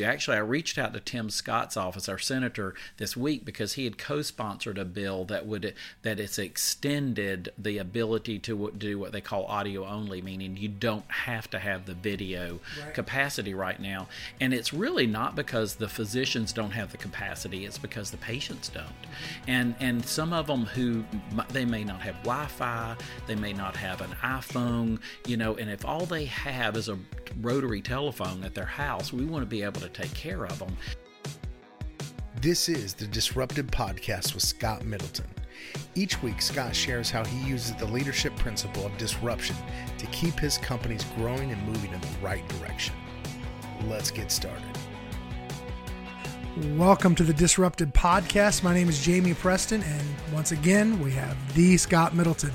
Actually, I reached out to Tim Scott's office, our senator, this week because he had co-sponsored a bill that would that it's extended the ability to do what they call audio only, meaning you don't have to have the video right. capacity right now. And it's really not because the physicians don't have the capacity; it's because the patients don't. And and some of them who they may not have Wi-Fi, they may not have an iPhone, you know. And if all they have is a rotary telephone at their house, we want to be able to take care of them. This is the Disrupted Podcast with Scott Middleton. Each week, Scott shares how he uses the leadership principle of disruption to keep his companies growing and moving in the right direction. Let's get started. Welcome to the Disrupted Podcast. My name is Jamie Preston, and once again, we have the Scott Middleton.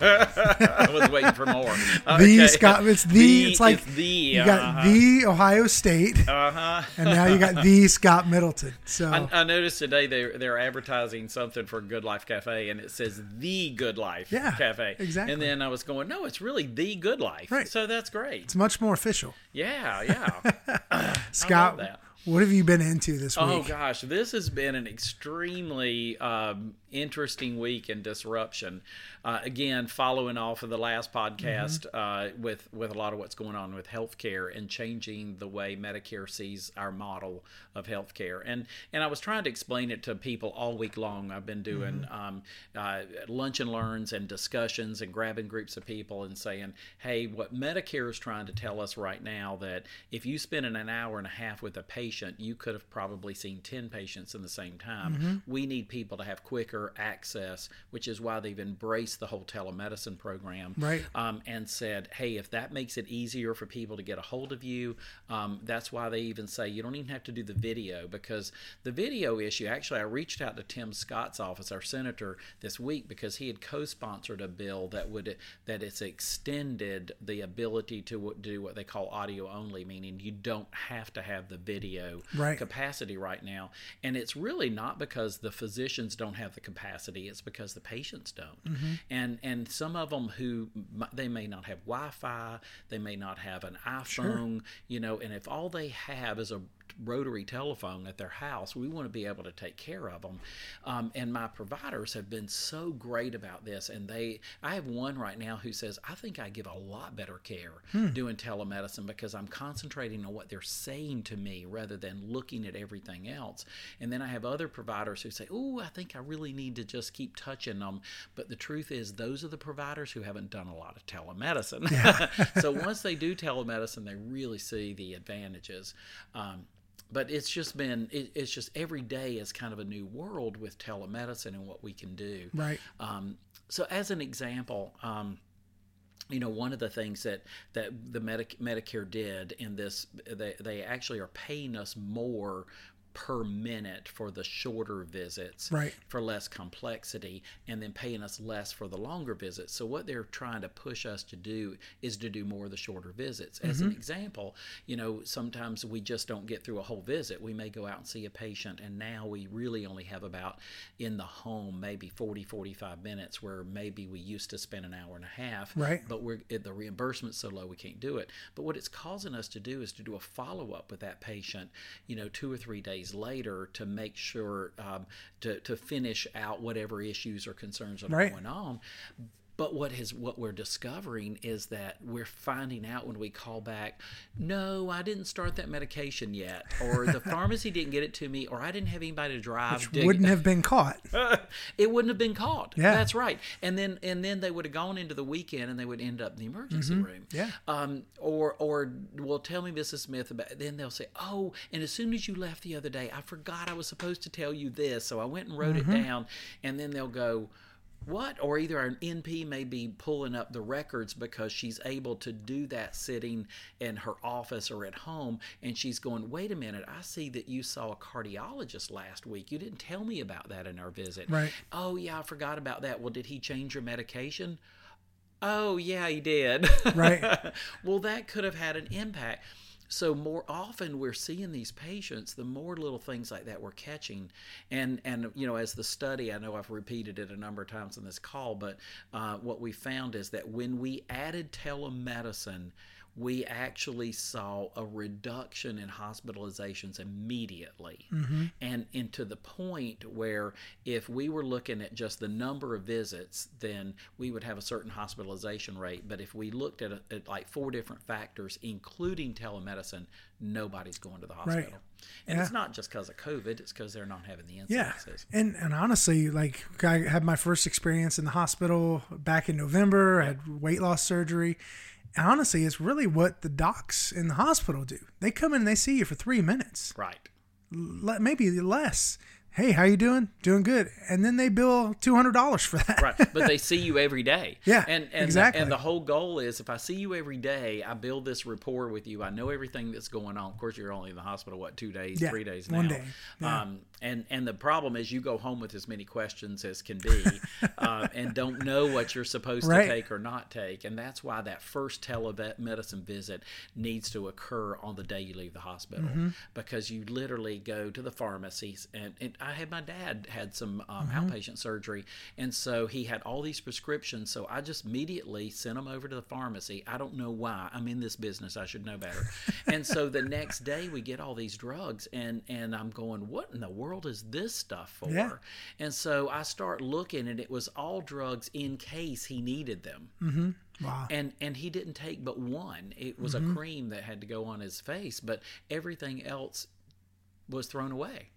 I was waiting for more. Uh, the okay. Scott, it's the, the it's like the you got uh-huh. the Ohio State, uh-huh. and now you got the Scott Middleton. So I, I, noticed today they're they're advertising something for Good Life Cafe, and it says the Good Life yeah, Cafe. Exactly. And then I was going, no, it's really the Good Life. Right. So that's great. It's much more official. Yeah, yeah. Scott, what have you been into this oh, week? Oh gosh, this has been an extremely um, interesting week in disruption. Uh, again, following off of the last podcast mm-hmm. uh, with with a lot of what's going on with healthcare and changing the way Medicare sees our model of healthcare. And and I was trying to explain it to people all week long. I've been doing mm-hmm. um, uh, lunch and learns and discussions and grabbing groups of people and saying, hey, what Medicare is trying to tell us right now that if you spend an hour and a half with a patient, you could have probably seen ten patients in the same time. Mm-hmm. We need people to have quicker access, which is why they've embraced the whole telemedicine program, right? Um, and said, hey, if that makes it easier for people to get a hold of you, um, that's why they even say you don't even have to do the video because the video issue. Actually, I reached out to Tim Scott's office, our senator, this week because he had co-sponsored a bill that would that it's extended the ability to do what they call audio only, meaning you don't have to have the video right. capacity right now. And it's really not because the physicians don't have the capacity; it's because the patients don't. Mm-hmm and and some of them who they may not have Wi-Fi, they may not have an iPhone, sure. you know, and if all they have is a rotary telephone at their house. We want to be able to take care of them. Um, and my providers have been so great about this. And they, I have one right now who says, I think I give a lot better care hmm. doing telemedicine because I'm concentrating on what they're saying to me rather than looking at everything else. And then I have other providers who say, Oh, I think I really need to just keep touching them. But the truth is, those are the providers who haven't done a lot of telemedicine. Yeah. so once they do telemedicine, they really see the advantages. Um, but it's just been it, it's just every day is kind of a new world with telemedicine and what we can do. Right. Um, so as an example um, you know one of the things that that the Medic- medicare did in this they, they actually are paying us more per minute for the shorter visits right. for less complexity and then paying us less for the longer visits. So what they're trying to push us to do is to do more of the shorter visits. As mm-hmm. an example, you know, sometimes we just don't get through a whole visit. We may go out and see a patient and now we really only have about in the home maybe 40 45 minutes where maybe we used to spend an hour and a half. Right. But we're the reimbursement's so low we can't do it. But what it's causing us to do is to do a follow up with that patient, you know, 2 or 3 days days later to make sure um, to, to finish out whatever issues or concerns are right. going on. But what has what we're discovering is that we're finding out when we call back, no, I didn't start that medication yet, or the pharmacy didn't get it to me, or I didn't have anybody to drive. Which wouldn't have been caught. it wouldn't have been caught. Yeah, that's right. And then and then they would have gone into the weekend and they would end up in the emergency mm-hmm. room. Yeah. Um. Or or well, tell me, Mrs. Smith, about. Then they'll say, oh, and as soon as you left the other day, I forgot I was supposed to tell you this, so I went and wrote mm-hmm. it down, and then they'll go what? Or either an NP may be pulling up the records because she's able to do that sitting in her office or at home, and she's going, wait a minute, I see that you saw a cardiologist last week. You didn't tell me about that in our visit. Right. Oh, yeah, I forgot about that. Well, did he change your medication? Oh, yeah, he did. Right. well, that could have had an impact. So more often we're seeing these patients, the more little things like that we're catching, and and you know as the study, I know I've repeated it a number of times in this call, but uh, what we found is that when we added telemedicine we actually saw a reduction in hospitalizations immediately. Mm-hmm. And, and to the point where if we were looking at just the number of visits, then we would have a certain hospitalization rate. But if we looked at, at like four different factors, including telemedicine, nobody's going to the hospital. And Yeah. it's not just because of COVID, it's because they're not having the Yeah, and and honestly, like I had my first experience in the hospital back in November. I had weight loss surgery. Honestly, it's really what the docs in the hospital do. They come in and they see you for three minutes, Right. le- maybe less. Hey, how you doing? Doing good. And then they bill two hundred dollars for that. right but they see you every day Yeah, and and, exactly. and the whole goal is if i see you every day i build this rapport with you i know everything that's going on of course you're only in the hospital what two days Yeah, three days now one day, yeah. um, and and the problem is you go home with as many questions as can be uh, and don't know what you're supposed Right. to take or not take and that's why that first telemedicine visit needs to occur on the day you leave the hospital Mm-hmm. because you literally go to the pharmacies and, and i had my dad had some um, Mm-hmm. outpatient surgery and so he had all these prescriptions so i just immediately sent them over to the pharmacy. I don't know why. I'm in this business. I should know better. And so the next day we get all these drugs and and i'm going what in the world is this stuff for? Yeah. and so i start looking and it was all drugs in case he needed them. Wow. and and he didn't take but one. It was Mm-hmm. a cream that had to go on his face but everything else was thrown away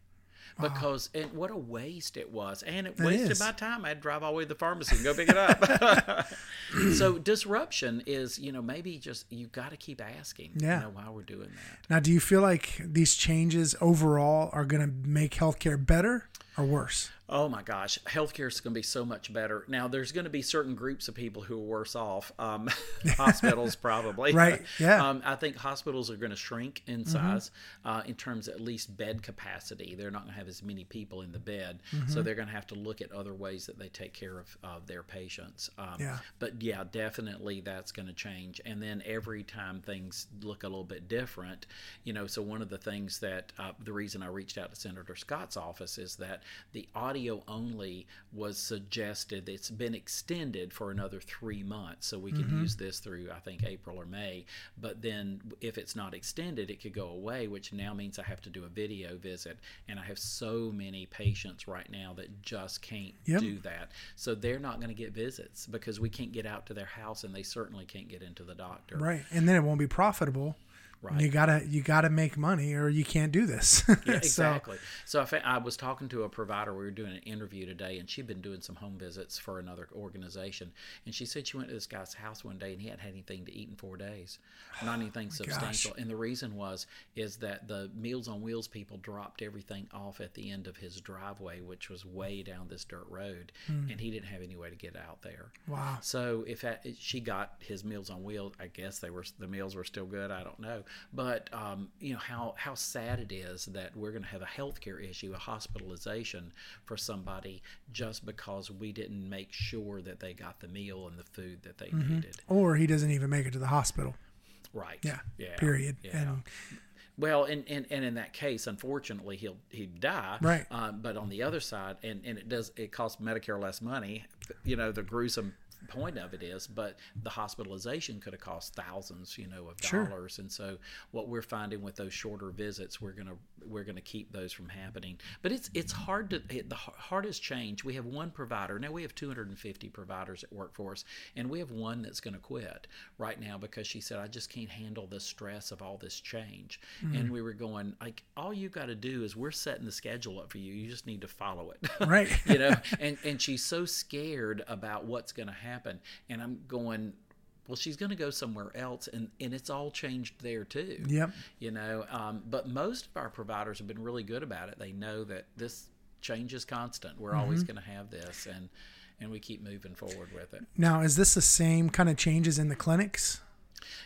because and what a waste it was and it, It wasted is. my time i'd drive all the way to the pharmacy and go pick it up so disruption is you know maybe just you got to keep asking Yeah. you know why we're doing that Now, do you feel like these changes overall are going to make healthcare better or worse? Oh my gosh, healthcare is going to be so much better. Now, there's going to be certain groups of people who are worse off. Um, hospitals, probably. Right, yeah. Mm-hmm. Um, I think hospitals are going to shrink in size uh, in terms of at least bed capacity. They're not going to have as many people in the bed. Mm-hmm. So they're going to have to look at other ways that they take care of, of their patients. Um, Yeah. But yeah, definitely that's going to change. And then every time things look a little bit different, you know, so one of the things that uh, the reason I reached out to Senator Scott's office is that the audio only was suggested, it's been extended for another three months. So we can mm-hmm. use this through, I think, April or May. But then if it's not extended, it could go away, which now means I have to do a video visit. And I have so many patients right now that just can't Yep. do that. So they're not going to get visits because we can't get out to their house and they certainly can't get into the doctor. Right. And then it won't be profitable. Right. You gotta you gotta make money or you can't do this. Yeah, So- exactly. So, I, fa- I was talking to a provider. We were doing an interview today, and she'd been doing some home visits for another organization. And she said she went to this guy's house one day, and he hadn't had anything to eat in four days, not oh anything substantial. And the reason was is that the Meals on Wheels people dropped everything off at the end of his driveway, which was way down this dirt road, hmm. and he didn't have any way to get out there. Wow. So if she got his Meals on Wheels, I guess they were the meals were still good. I don't know, but um, you know how how sad it is that we're going to have a healthcare issue, a hospitalization for somebody just because we didn't make sure that they got the meal and the food that they needed. Or he doesn't even make it to the hospital. Right. Yeah. Yeah. Period. Yeah. And Well, and, and, and in that case, unfortunately, he'll he'd die. Right. Um, but on the other side, and, and it does it costs Medicare less money. You know, the gruesome point of it is, but the hospitalization could have cost thousands, you know, of Sure. dollars. And so, what we're finding with those shorter visits, we're gonna we're gonna keep those from happening. But it's it's hard to it, the hardest change. We have one provider now. We have 250 providers that work for us, and we have one that's going to quit right now because she said, "I just can't handle the stress of all this change." Hmm. And we were going like, "All you got to do is we're setting the schedule up for you. You just need to follow it." Right. you know. And and she's so scared about what's going to happen, and I'm going. Well, she's going to go somewhere else, and, and it's all changed there too Yep. you know um, but most of our providers have been really good about it they know that this change is constant we're always Mm-hmm. going to have this and and we keep moving forward with it Now, is this the same kind of changes in the clinics?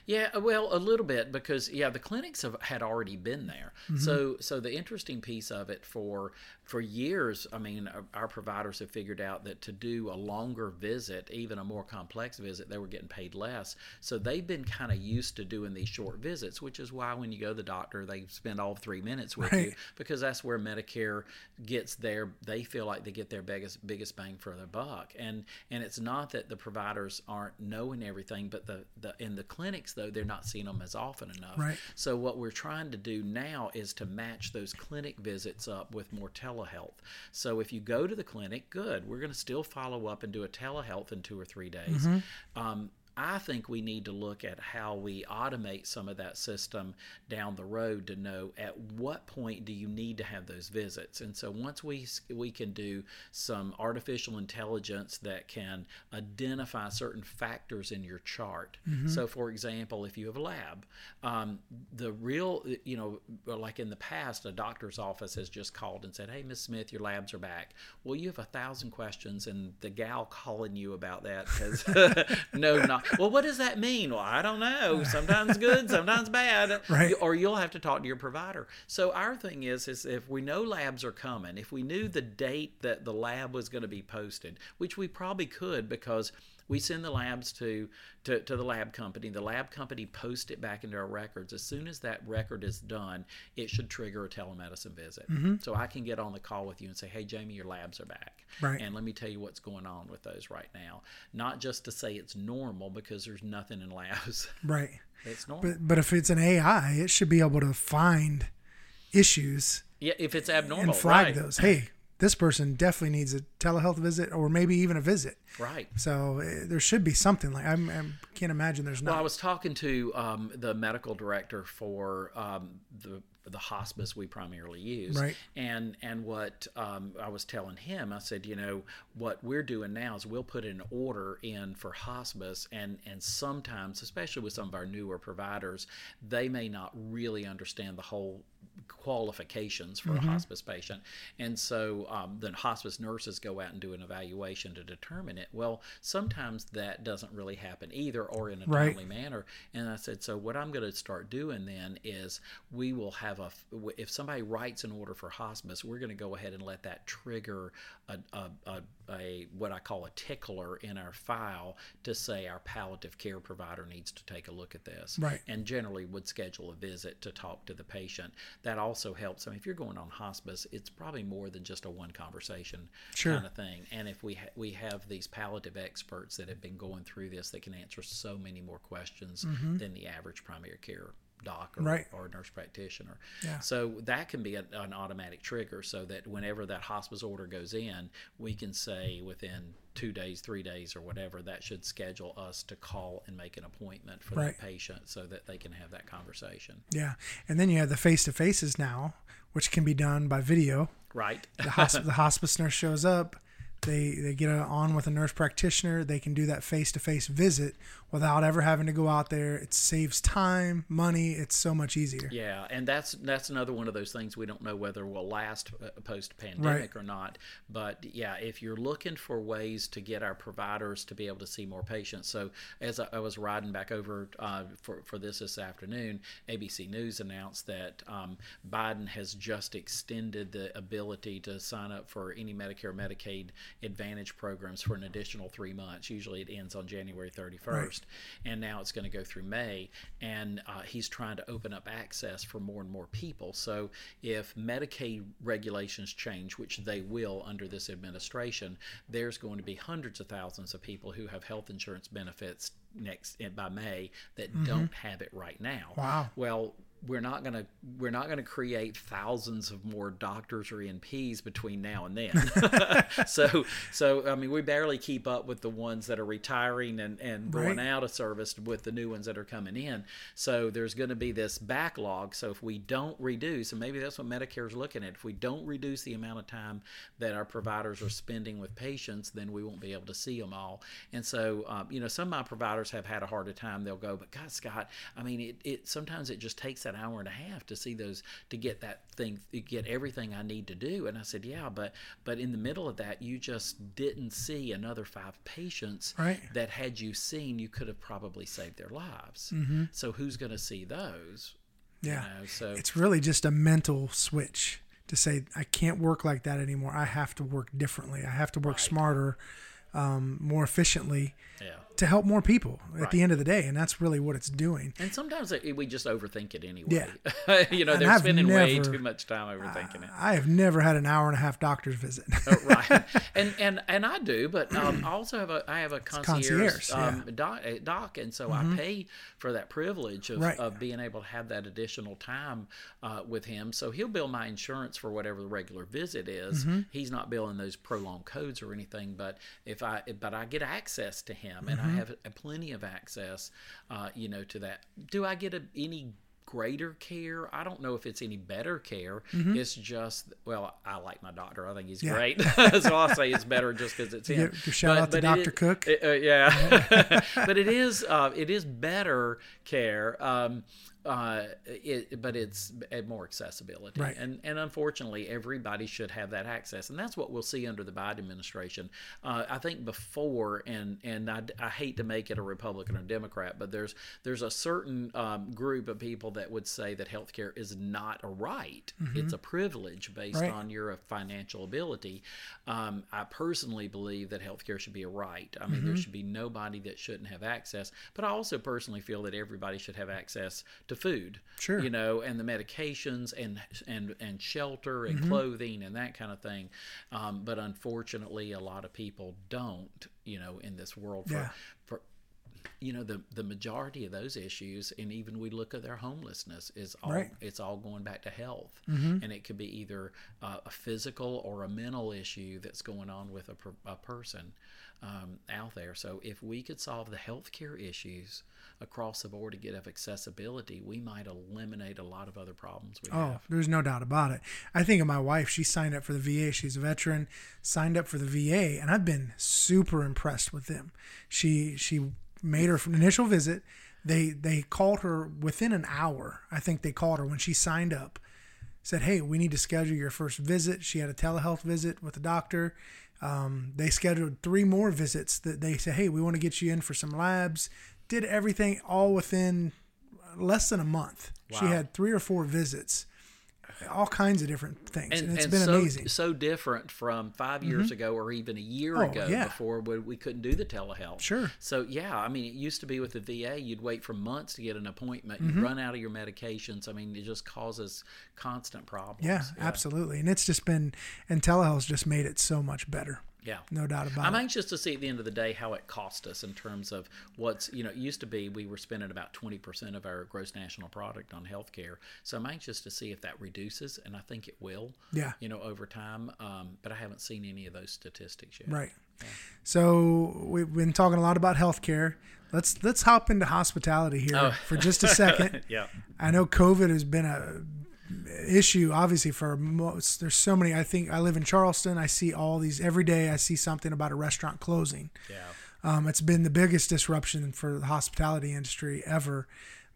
Yeah, uh, well, a little bit because yeah, the clinics have had already been there. So so the interesting piece of it for for years, I mean, our, our providers have figured out that to do a longer visit, even a more complex visit, they were getting paid less. So they've been kind of used to doing these short visits, which is why when you go to the doctor, they spend all three minutes with you because that's where Medicare gets their they feel like they get their biggest biggest bang for their buck. And and it's not that the providers aren't knowing everything, but the, the in the clinic clinics though they're not seeing them as often enough. Right. so what we're trying to do now is to match those clinic visits up with more telehealth. So if you go to the clinic good we're going to still follow up and do a telehealth in two or three days. Um, I think we need to look at how we automate some of that system down the road to know at what point do you need to have those visits. And so once we we can do some artificial intelligence that can identify certain factors in your chart. So for example, if you have a lab, um, the real you know like in the past, a doctor's office has just called and said, "Hey, Miss Smith, your labs are back." Well, you have a thousand questions, and the gal calling you about that has no, not well. What does that mean? Well, I don't know. Sometimes good, sometimes bad. Right. Or you'll have to talk to your provider. So our thing is, is if we know labs are coming, if we knew the date that the lab was going to be posted, which we probably could because we send the labs to, to, to the lab company. The lab company posts it back into our records. As soon as that record is done, it should trigger a telemedicine visit. Mm-hmm. So I can get on the call with you and say, hey, Jamie, your labs are back. Right. And let me tell you what's going on with those right now. Not just to say it's normal because there's nothing in labs. Right. it's normal. But but if it's an AI, it should be able to find issues yeah, if it's abnormal, and flag right? those. Hey, this person definitely needs a telehealth visit or maybe even a visit. Right. So uh, there should be something like I'm, I can't imagine there's not. Well, I was talking to um, the medical director for um, the the hospice we primarily use, Right. and and what um, I was telling him, I said, you know, what we're doing now is we'll put an order in for hospice, and and sometimes, especially with some of our newer providers, they may not really understand the whole qualifications for a hospice patient, and so um, the hospice nurses go out and do an evaluation to determine it. Well, sometimes that doesn't really happen either, or in a Right. timely manner. And I said, so what I'm going to start doing then is we will have a, if somebody writes an order for hospice, we're going to go ahead and let that trigger a, a, a, a what I call a tickler in our file to say our palliative care provider needs to take a look at this. Right. And generally would schedule a visit to talk to the patient. That also helps. I mean, if you're going on hospice, it's probably more than just a one conversation Sure. kind of thing. And if we ha- we have these palliative experts that have been going through this, that can answer so many more questions mm-hmm. than the average primary care doc or. Right. or nurse practitioner. Yeah. So that can be a, an automatic trigger, so that whenever that hospice order goes in, we can say within two days, three days, or whatever, that should schedule us to call and make an appointment for Right. that patient, so that they can have that conversation. Yeah. And then you have the face to faces now, which can be done by video. Right. The, hosp- the hospice nurse shows up. They, they get on with a nurse practitioner. They can do that face to face visit without ever having to go out there. It saves time, money. It's so much easier. Yeah, and that's that's another one of those things we don't know whether will last uh, post pandemic or not. But yeah, if you're looking for ways to get our providers to be able to see more patients, so as I, I was riding back over uh, for for this this afternoon, ABC News announced that um, Biden has just extended the ability to sign up for any Medicare Medicaid Advantage programs for an additional three months. Usually it ends on January 31st, and now it's going to go through May. And uh, he's trying to open up access for more and more people. So if Medicaid regulations change, which they will under this administration, there's going to be hundreds of thousands of people who have health insurance benefits next by May that don't have it right now. Wow. Well, we're not going to we're not going to create thousands of more doctors or NPs between now and then. so so I mean we barely keep up with the ones that are retiring and and going out of service with the new ones that are coming in. So there's going to be this backlog. So if we don't reduce, and maybe that's what Medicare is looking at, if we don't reduce the amount of time that our providers are spending with patients, then we won't be able to see them all. And so um, you know some of my providers have had a harder time. They'll go, but God, Scott, I mean it, it sometimes it just takes an hour and a half to see those to get that thing get everything I need to do. And I said, yeah, but but in the middle of that, you just didn't see another five patients Right. that had you seen, you could have probably saved their lives. So who's going to see those? Mm-hmm. Yeah. You know, so It's really just a mental switch to say, I can't work like that anymore. I have to work differently. I have to work smarter. um, more efficiently Yeah. To help more people at Right. the end of the day, and that's really what it's doing. And sometimes it, we just overthink it anyway. Yeah. you know, And they're I've spending way too much time overthinking it. I have never had an hour and a half doctor's visit. Oh, right, and and and I do, but um, I also have a I have a concierge, concierge, um, yeah. Mm-hmm. doc, doc, and so I pay for that privilege of, Right. of being able to have that additional time uh, with him. So he'll bill my insurance for whatever the regular visit is. Mm-hmm. He's not billing those prolonged codes or anything, but if I but I get access to him, and Mm-hmm. I have uh, plenty of access, uh, you know, to that. Do I get a, any? greater care i don't know if it's any better care it's just well i like my doctor i think he's Mm-hmm. Yeah. great so i'll say it's better just because it's him give shout out to Dr. is- Cook. it- uh, yeah, but it is uh, it is better care. Um, uh, it, but it's more accessibility, Right. and and unfortunately, everybody should have that access, and that's what we'll see under the Biden administration. Uh, I think before, and and I, I hate to make it a Republican or Democrat, but there's there's a certain um, group of people that would say that healthcare is not a right; it's a privilege based Mm-hmm. Right. on your financial ability. Um, I personally believe that healthcare should be a right. I mean, there Mm-hmm. should be nobody that shouldn't have access. But I also personally feel that everybody should have access to food. Sure. You know, and the medications and and and shelter and Mm-hmm. clothing and that kind of thing. Um, but unfortunately, a lot of people don't. You know, in this world for Yeah. for you know the the majority of those issues and even we look at their homelessness is all Right. it's all going back to health and it could be either uh, a physical or a mental issue that's going on with a, per, a person um, out there so if we could solve the healthcare issues across the board to get of accessibility we might eliminate a lot of other problems we Oh, have there's no doubt about it. I think of my wife. She signed up for the VA. She's a veteran, signed up for the VA, and I've been super impressed with them. She she made her initial visit. They they called her within an hour. I think they called her when she signed up. Said, "Hey, we need to schedule your first visit." She had a telehealth visit with the doctor. Um, they scheduled three more visits. That they said, "Hey, we want to get you in for some labs." Did everything all within less than a month. She had three or four visits, all kinds of different things, and, and, it's and been so, amazing. Mm-hmm. so different from 5 years ago or even a year Oh, ago yeah. before when we couldn't do the telehealth. Sure. So yeah, I mean, it used to be with the VA, you'd wait for months to get an appointment, Mm-hmm. you'd run out of your medications. I mean, it just causes constant problems. Yeah, absolutely, and it's just been and telehealth's just made it so much better. Yeah. No doubt about it. I'm anxious to see at the end of the day how it cost us in terms of what's, you know, it used to be we were spending about 20% of our gross national product on healthcare. So I'm anxious to see if that reduces, and I think it will, Yeah. you know, over time. Um, but I haven't seen any of those statistics yet. Right. So we've been talking a lot about healthcare. Let's let's hop into hospitality here Oh. for just a second. Yeah. I know COVID has been a issue obviously for most there's so many. I think I live in Charleston. I see all these every day I see something about a restaurant closing. Yeah. um, it's been the biggest disruption for the hospitality industry ever.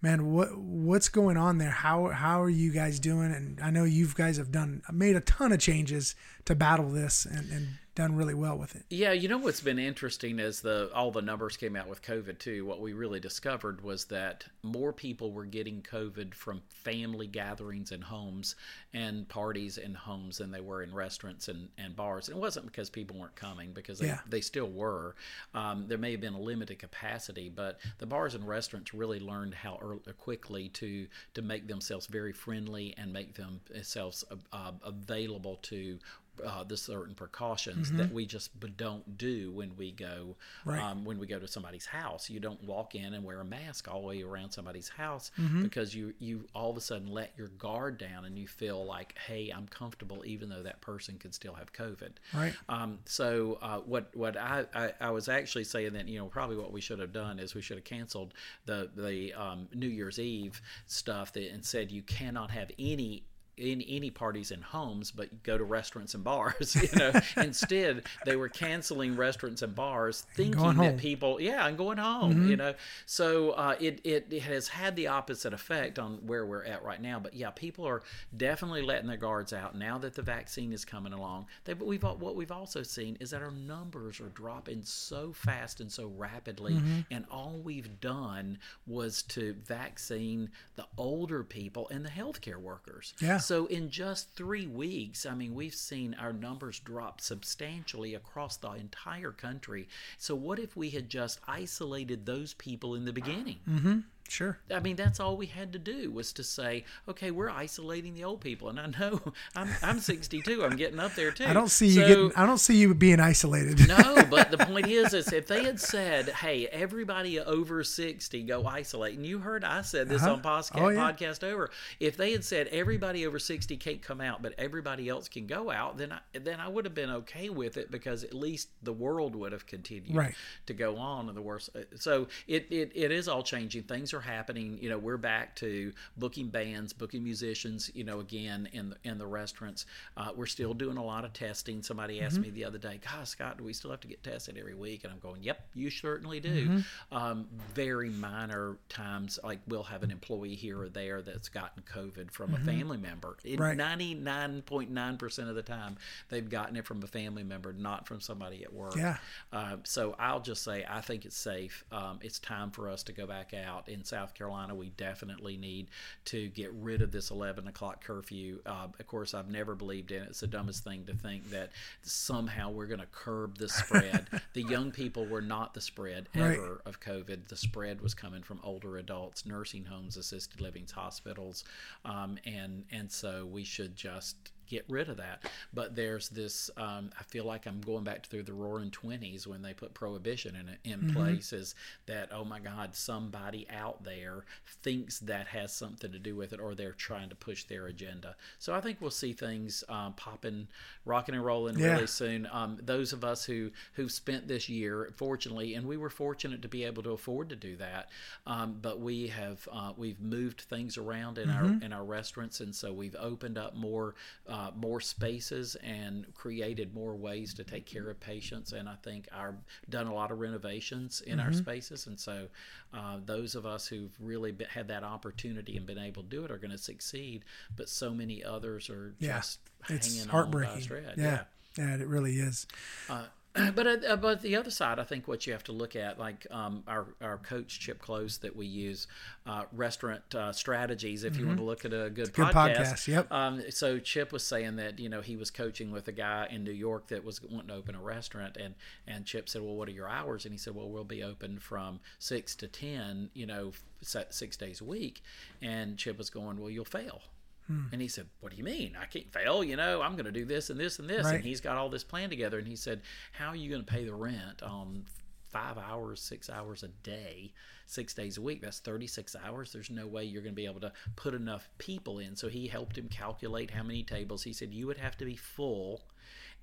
Man what what's going on there? How how are you guys doing? And I know you guys have done made a ton of changes to battle this and, and done really well with it Yeah, you know what's been interesting is the all the numbers came out with COVID too. What we really discovered was that more people were getting COVID from family gatherings and homes and parties in homes than they were in restaurants and, and bars. And it wasn't because people weren't coming because they, Yeah. they still were. Um, there may have been a limited capacity, but the bars and restaurants really learned how early, quickly to to make themselves very friendly and make themselves uh, available to uh, the certain precautions that we just don't do when we go Right. um, when we go to somebody's house. You don't walk in and wear a mask all the way around somebody's house Mm-hmm. because you you all of a sudden let your guard down and you feel like, hey, I'm comfortable even though that person could still have COVID. Right. Um, so uh, what what I, I I was actually saying that you know probably what we should have done is we should have canceled the the um, New Year's Eve stuff that, and said you cannot have any in any parties in homes, but go to restaurants and bars. You know, instead they were canceling restaurants and bars, thinking that people, yeah, and going home. You know, so uh, it, it it has had the opposite effect on where we're at right now. But yeah, people are definitely letting their guards out now that the vaccine is coming along. They, but we've what we've also seen is that our numbers are dropping so fast and so rapidly, and all we've done was to vaccine the older people and the healthcare workers. Yeah. So So in just three weeks, I mean, we've seen our numbers drop substantially across the entire country. So what if we had just isolated those people in the beginning? Mm-hmm. Sure. I mean, that's all we had to do was to say, okay, we're isolating the old people. And I know I'm, I'm 62. I'm getting up there too. I don't see you So- getting. I don't see you being isolated. no, but the point is, is if they had said, "Hey, everybody over sixty go isolate," and you heard I said this Uh-huh. on podcast, Oh, yeah. podcast over, if they had said everybody over sixty can't come out, but everybody else can go out, then I, then I would have been okay with it because at least the world would have continued Right. to go on. And the worst, so it, it it is all changing. Things are happening. You know, we're back to booking bands, booking musicians. You know, again in the in the restaurants, uh, we're still doing a lot of testing. Somebody asked me the other day, "God, Scott, do we still have to get tested every week?" And I'm going, "Yep, you certainly do." Um, very minor times, like we'll have an employee here or there that's gotten COVID from a family member. Ninety nine point nine percent of the time, they've gotten it from a family member, not from somebody at work. Yeah. Uh, so I'll just say I think it's safe. Um, it's time for us to go back out in South Carolina. We definitely need to get rid of this 11 o'clock curfew. Uh, of course, I've never believed in it. It's the dumbest thing to think that somehow we're going to curb the spread. the young people were not the spread Right. ever of COVID. The spread was coming from older adults, nursing homes, assisted livings, hospitals, um, and and so we should just get rid of that. But there's this. Um, I feel like I'm going back through the Roaring Twenties when they put prohibition in in place. Is that oh my God, somebody out there thinks that has something to do with it, or they're trying to push their agenda. So I think we'll see things um, popping, rocking and rolling Yeah. really soon. Um, those of us who who've spent this year, fortunately, and we were fortunate to be able to afford to do that, um, but we have uh, we've moved things around in our in our restaurants, and so we've opened up more uh, Uh, more spaces and created more ways to take care of patients. And I think our done a lot of renovations in our mm-hmm. spaces, and so uh, those of us who've really be, had that opportunity and been able to do it are going to succeed. But so many others are Yeah. just It's hanging heartbreaking. on by a thread. yeah. yeah. it really is. Uh, but uh, but the other side, I think what you have to look at, like um, our our coach Chip Klose that we use, uh, restaurant uh, strategies. If you want to look at a good Mm-hmm. good podcast, podcast, yep. Um, so Chip was saying that you know he was coaching with a guy in New York that was wanting to open a restaurant, and and Chip said, well, what are your hours? And he said, well, we'll be open from six to ten, you know, six days a week. And Chip was going, well, you'll fail. Hmm. And he said, What do you mean? I can't fail. You know, I'm going to do this and this and this. Right. And he's got all this plan together. And he said, How are you going to pay the rent on five hours, six hours a day, six days a week? That's 36 hours. There's no way you're going to be able to put enough people in. So he helped him calculate how many tables. He said, You would have to be full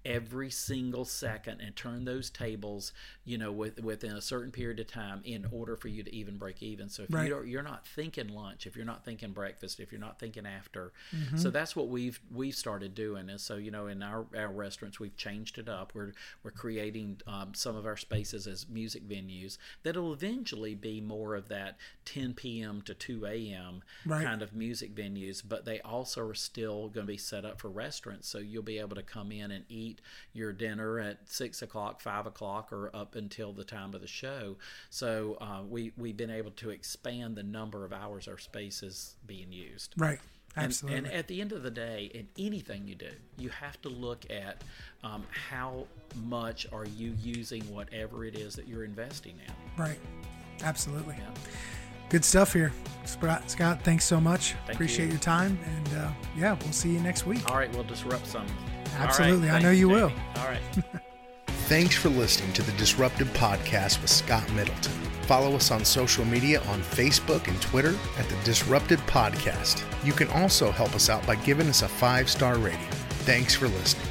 every single second and turn those tables you know with, within a certain period of time in order for you to even break even so if Right. you don't, you're not thinking lunch if you're not thinking breakfast if you're not thinking after Mm-hmm. so that's what we've we've started doing and so you know in our, our restaurants we've changed it up we're we're creating um, some of our spaces as music venues that'll eventually be more of that 10 p.m to 2 a.m Right. kind of music venues but they also are still going to be set up for restaurants so you'll be able to come in and eat your dinner at six o'clock five o'clock or up until the time of the show so uh, we we've been able to expand the number of hours our space is being used Right. and, Absolutely. and at the end of the day, in anything you do, you have to look at um, how much are you using whatever it is that you're investing in. right. Absolutely. Yeah. Good stuff here. Scott, Scott thanks so much. Thank Appreciate you. your time. And uh, yeah, we'll see you next week. All right, we'll disrupt some. All right, Absolutely, I know you Jamie. will. All right. Thanks for listening to the Disruptive Podcast with Scott Middleton. Follow us on social media on Facebook and Twitter at the Disrupted Podcast. You can also help us out by giving us a five star rating. Thanks for listening.